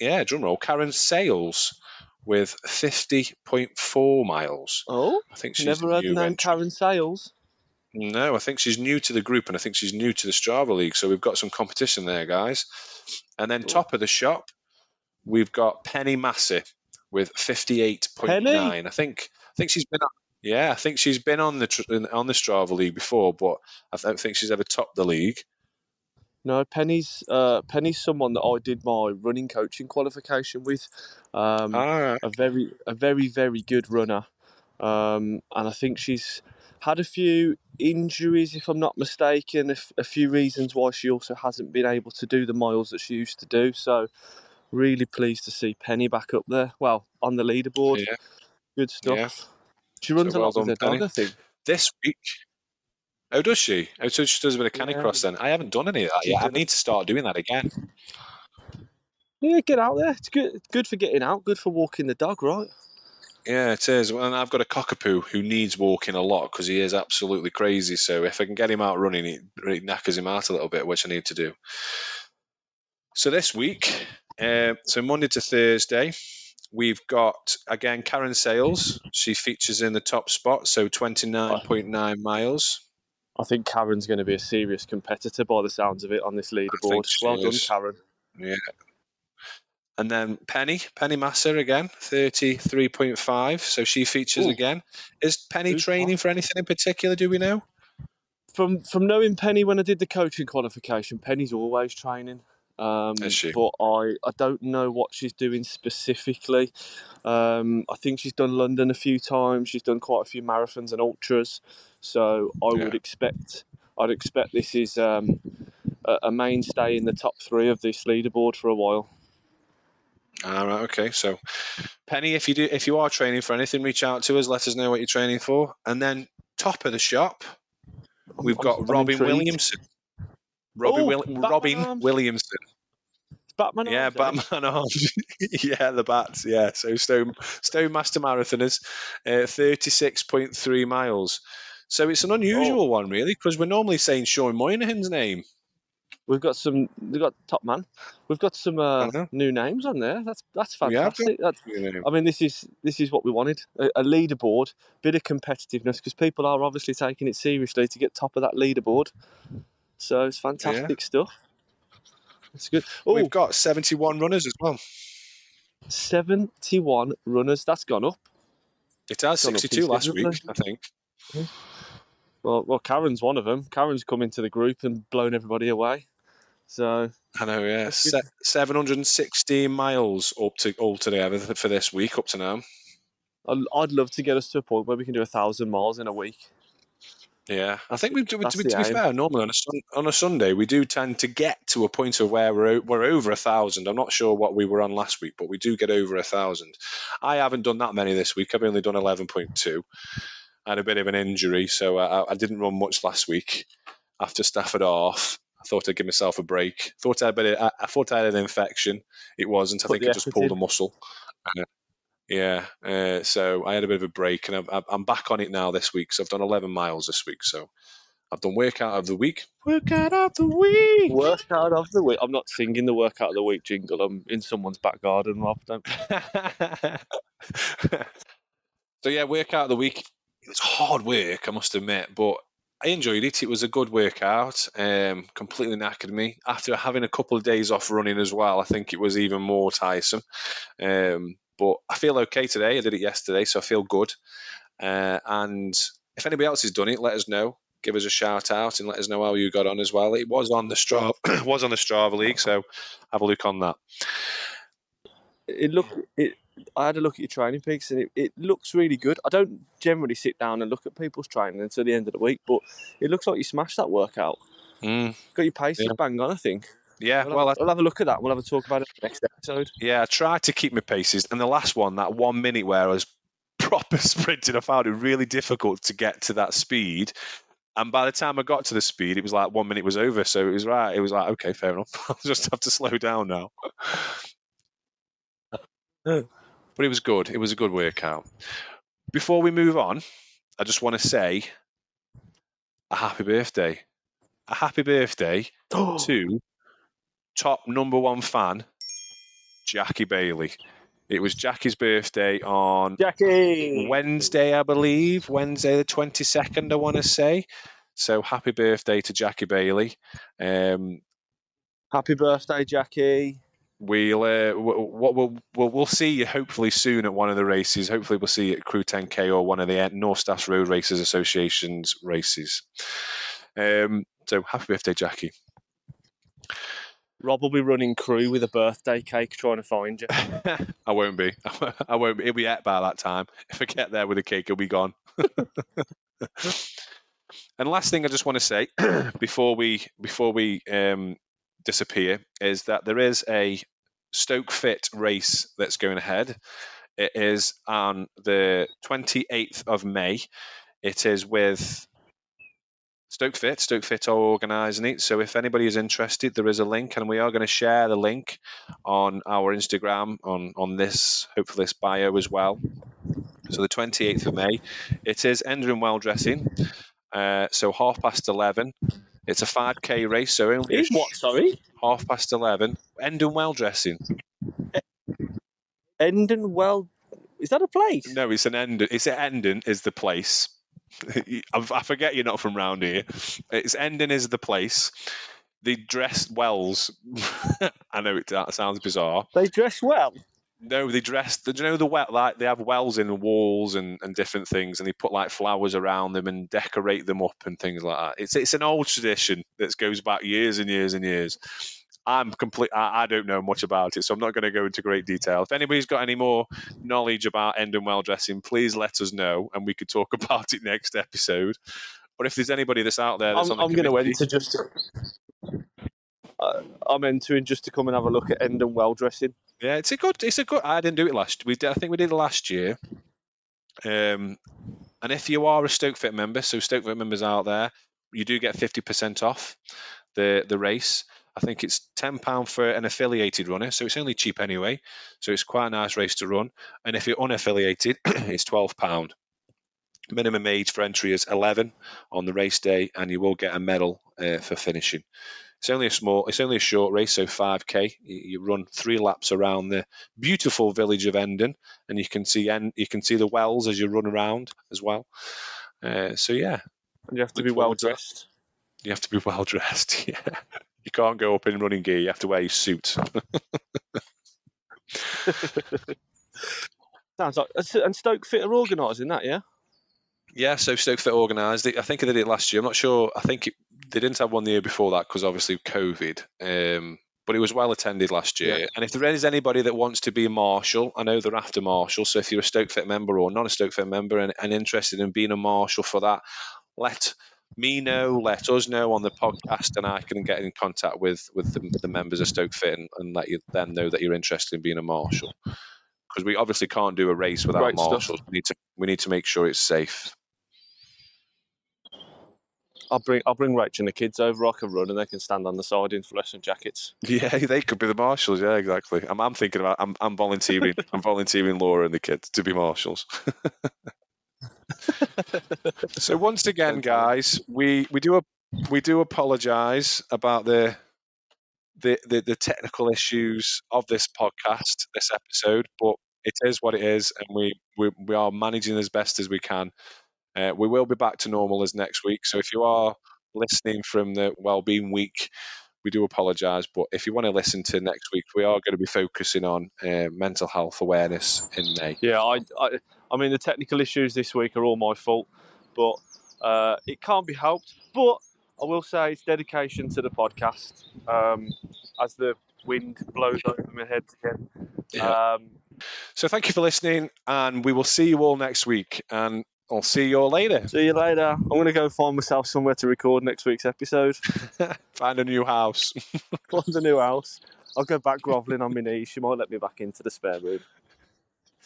yeah, drum roll. Karen Sales with 50.4 miles. Oh, I think she's never heard the name. Karen Sales. No, I think she's new to the group, and I think she's new to the Strava League. So we've got some competition there, guys. And then top of the shop, we've got Penny Massey with fifty-eight point nine. I think I think she's been on, yeah, I think she's been on the on the Strava League before, but I don't think she's ever topped the league. No, Penny's uh, Penny's someone that I did my running coaching qualification with. Um, Ah, a very a very very good runner, um, and I think she's had a few injuries, if I'm not mistaken. A, f- a few reasons why she also hasn't been able to do the miles that she used to do. So, really pleased to see Penny back up there. Well, on the leaderboard, yeah. good stuff. Yeah. She runs So a well lot with done, her dog, I think. This week. Oh, does she? Oh, so she does a bit of Yeah. canicross then. I haven't done any of that She yet. I need to start doing that again. Yeah, get out there. It's good. Good for getting out. Good for walking the dog, right? Yeah, it is. And I've got a cockapoo who needs walking a lot because he is absolutely crazy. So if I can get him out running, it really knackers him out a little bit, which I need to do. So this week, uh, so Monday to Thursday, we've got again Karen Sales. She features in the top spot, so twenty nine point nine miles. I think Karen's going to be a serious competitor by the sounds of it on this leaderboard. Well done, is. Karen. And then Penny, Penny Massey again, thirty three point five. So she features Ooh. again. Is Penny Who's training for anything in particular? Do we know? from from knowing Penny when I did the coaching qualification, Penny's always training. Um? But I, I don't know what she's doing specifically. Um, I think she's done London a few times. She's done quite a few marathons and ultras. So I Yeah. would expect I'd expect this is um, a, a mainstay in the top three of this leaderboard for a while. All right, okay. So, Penny, if you do, if you are training for anything, reach out to us. Let us know what you're training for. And then top of the shop, we've got I'm Robin intrigued. Williamson. Robin, Oh, Will- Robin. Williamson. Batman. Yeah, arms? Batman arms. [LAUGHS] yeah, the bats. Yeah. So Stone Stone Master Marathoners, uh, thirty-six point three miles. So it's an unusual Oh. one, really, because we're normally saying Sean Moynihan's name. We've got some. We've got top man. We've got some uh, Uh-huh. new names on there. That's that's We have got- fantastic. That's. I mean, this is this is what we wanted a, a leaderboard, bit of competitiveness because people are obviously taking it seriously to get top of that leaderboard. So it's fantastic stuff. It's good. Oh, We've got seventy-one runners as well. 71 runners. That's gone up. It has Gone up sixty-two last week. I think. Well, well, Karen's one of them. Karen's come into the group and blown everybody away. So I know, yeah. Se- 716 miles up to altogether for this week up to now. I'd, I'd love to get us to a point where we can do a thousand miles in a week. Yeah, I think we do. To, that's be- to be fair, normally on a sun, on a Sunday we do tend to get to a point of where we're we're over a thousand. I'm not sure what we were on last week, but we do get over a thousand. I haven't done that many this week. I've only done 11.2. I had a bit of an injury, so I, I didn't run much last week after Stafford Half. I thought I'd give myself a break. Thought I had a I, I thought I had an infection. It wasn't. I think I just pulled in. a muscle. Uh, yeah, uh, so I had a bit of a break, and I'm- I'm, I'm back on it now this week. So I've done 11 miles this week. So I've done workout of the week. Workout of the week. Workout of the week. I'm not singing the workout of the week jingle. I'm in someone's back garden, Rob. Don't. [LAUGHS] so yeah, workout of the week. it's hard work, I must admit, but I enjoyed it. It was a good workout. Um, completely knackered me after having a couple of days off running as well. I think it was even more tiresome. Um, but I feel okay today. I did it yesterday, so I feel good. Uh, and if anybody else has done it, let us know. Give us a shout out and let us know how you got on as well. It was on the Strava, [CLEARS THROAT] was on the Strava League, so have a look on that. It look it. I had a look at your training peaks and it, it looks really good. I don't generally sit down and look at people's training until the end of the week, but it looks like you smashed that workout. Mm, Got your pace Yeah. bang on, I think. Yeah, We'll, well, I, we'll have a look at that. We'll have a talk about it next episode. Yeah, I tried to keep my paces, and the last one, that one minute where I was [LAUGHS] proper sprinting, I found it really difficult to get to that speed. And by the time I got to the speed, it was like one minute was over. So it was right. It was like, okay, fair enough. [LAUGHS] I'll just have to slow down now. [LAUGHS] but it was good. It was a good workout. Before we move on, I just want to say a happy birthday. A happy birthday [GASPS] to top number one fan, Jackie Bailey. It was Jackie's birthday on Jackie! Wednesday, I believe. Wednesday, the 22nd, I want to say. So happy birthday to Jackie Bailey. Um, Happy birthday, Jackie. we'll, uh, w- what we'll, we'll, we'll see you hopefully soon at one of the races. Hopefully, we'll see you at Crewe 10K or one of the North Staffs Road Racers Association's races. Um, so happy birthday, Jackie. Rob will be running Crewe with a birthday cake trying to find you. [LAUGHS] I won't be. [LAUGHS] I won't be. He'll be at by that time. If I get there with a cake, he'll be gone. [LAUGHS] and last thing I just want to say [CLEARS THROAT] before we before we um, disappear is that there is a Stoke Fit race that's going ahead. It is on the 28th of May. It is with Stoke Fit. Stoke Fit are organising it. So if anybody is interested, there is a link, and we are going to share the link on our Instagram on on this hopefully this bio as well. So the 28th of May, it is Endon Well Dressing. Uh, so half past 11. It's a 5k race, so only a Is what, sorry? half past 11. Endon Well Dressing. Endon Well. Is that a place? No, it's an end. It's an Endon is the place. [LAUGHS] I I forget you're not from round here. It's Endon is the place. They dress wells. [LAUGHS] I know it that sounds bizarre. They dress well. No, they dress. Do you know the well? Like they have wells in walls and, and different things, and they put like flowers around them and decorate them up and things like that. It's it's an old tradition that goes back years and years and years. I'm complete. I, I don't know much about it, so I'm not going to go into great detail. If anybody's got any more knowledge about Endon well dressing, please let us know, and we could talk [LAUGHS] about it next episode. But if there's anybody that's out there that's I'm, the I'm going to enter just to. Uh, I'm entering just to come and have a look at Endon Well dressing. Yeah, it's a good. It's a good. I didn't do it last. We did, I think we did it last year. Um, and if you are a Stoke Fit member, so Stoke Fit members out there, you do get fifty percent off the the race. I think it's ten pound for an affiliated runner, so it's only cheap anyway. So it's quite a nice race to run. And if you're unaffiliated, [CLEARS THROAT] it's twelve pound. Minimum age for entry is eleven on the race day, and you will get a medal uh, for finishing. It's only a small, it's only a short race, so 5k. You, you run three laps around the beautiful village of Endon, and you can see you can see the wells as you run around as well. Uh, so yeah, And you have to Look be well forward to that. dressed. you have to be [LAUGHS] well dressed. Yeah, you can't go up in running gear. You have to wear your suit. [LAUGHS] Sounds like. And Stoke Fit are organising that, yeah? Yeah, so Stoke Fit organised it. I think they did it last year. I'm not sure. I think it, they didn't have one the year before that because obviously COVID. Um, but it was well attended last year. Yeah. And if there is anybody that wants to be a marshal, I know they're after marshal. So if you're a Stoke Fit member or not a Stoke Fit member and, and interested in being a marshal for that, let me know, let us know on the podcast, and I can get in contact with with the, the members of Stoke Fit and, and let you them know that you're interested in being a marshal. Because we obviously can't do a race without stuff. marshals. We need to we need to make sure it's safe. I'll bring I'll bring Rach and the kids over. I can run and they can stand on the side in fluorescent jackets. Yeah, [LAUGHS] they could be the marshals. Yeah, exactly. I'm, I'm thinking about. I'm, I'm volunteering. I'm volunteering Laura and the kids to be marshals. [LAUGHS] [LAUGHS] so once again, guys, we we do a, we do apologise about the, the the the technical issues of this podcast, this episode, but it is what it is, and we we, we are managing as best as we can. Uh, we will be back to normal as next week. So if you are listening from the Wellbeing Week, we do apologise. But if you want to listen to next week, we are going to be focusing on uh, mental health awareness in May. Yeah, I, I, I mean, the technical issues this week are all my fault, but uh, it can't be helped. But I will say it's dedication to the podcast. Um, as the wind blows over my head again. Yeah. Um, So thank you for listening, and we will see you all next week. And I'll see you all later. see you later. I'm going to go find myself somewhere to record next week's episode. [LAUGHS] Find a new house. [LAUGHS] Find a new house. I'll go back grovelling on my knees. She might let me back into the spare room.